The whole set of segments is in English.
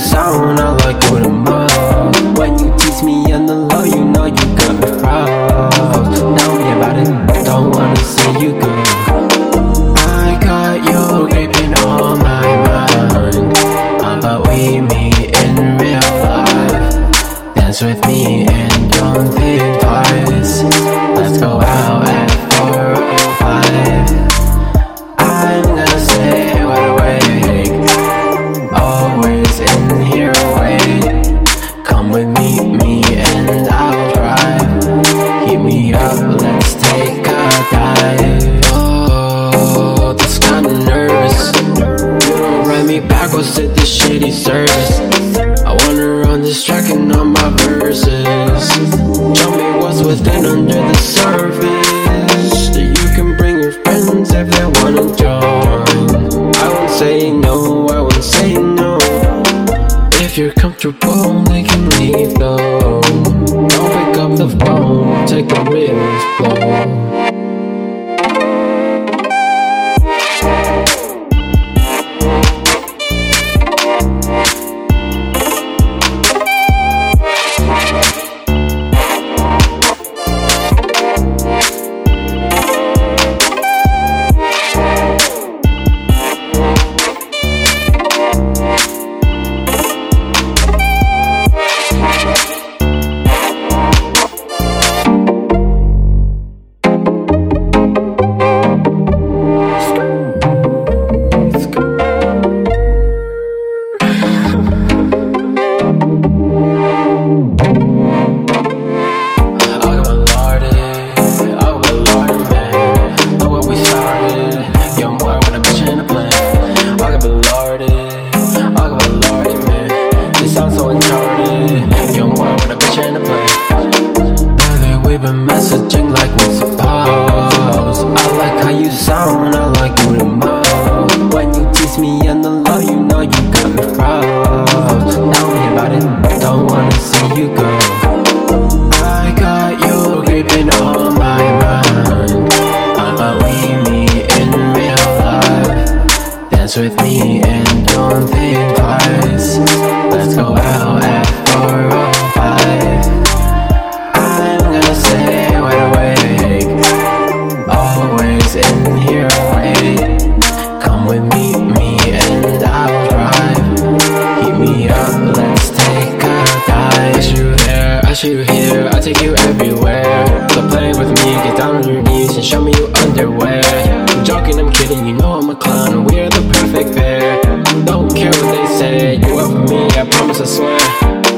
sound, I like you the most. When you tease me on the low, you know you got me froze. Tell me about it, don't wanna see you go. Backwards to this shitty service. I wanna run this track and all my verses. Tell me what's within under the surface. That you can bring your friends if they wanna join. I won't say no, I won't say no. If you're comfortable, they can leave though. Don't pick up the phone, take a risk, we've been messaging like we supposed. I like how you sound, I like you the most. In here wait. Come with me, me and I'll drive. Heat me up, let's take a dive. I shoot you there, I shoot you here, I take you everywhere. So play with me, get down on your knees and show me your underwear. I'm joking, I'm kidding, you know I'm a clown. We're the perfect pair. Don't care what they say, you up for me, I promise, I swear.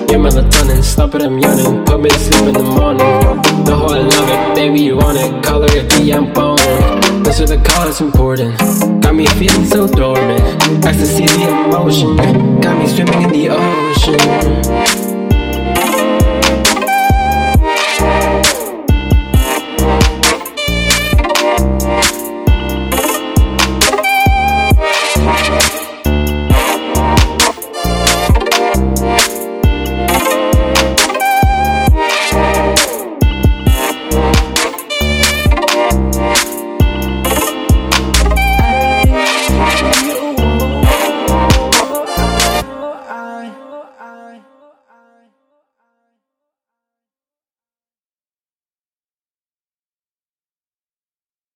Your melatonin, stop it, I'm yawning. Put me to sleep in the morning. The whole I love it, baby, you want it. Color it, D, I'm boning. This is the call, it's important. Got me feeling so dormant. Ecstasy, the emotion. Got me swimming in the ocean.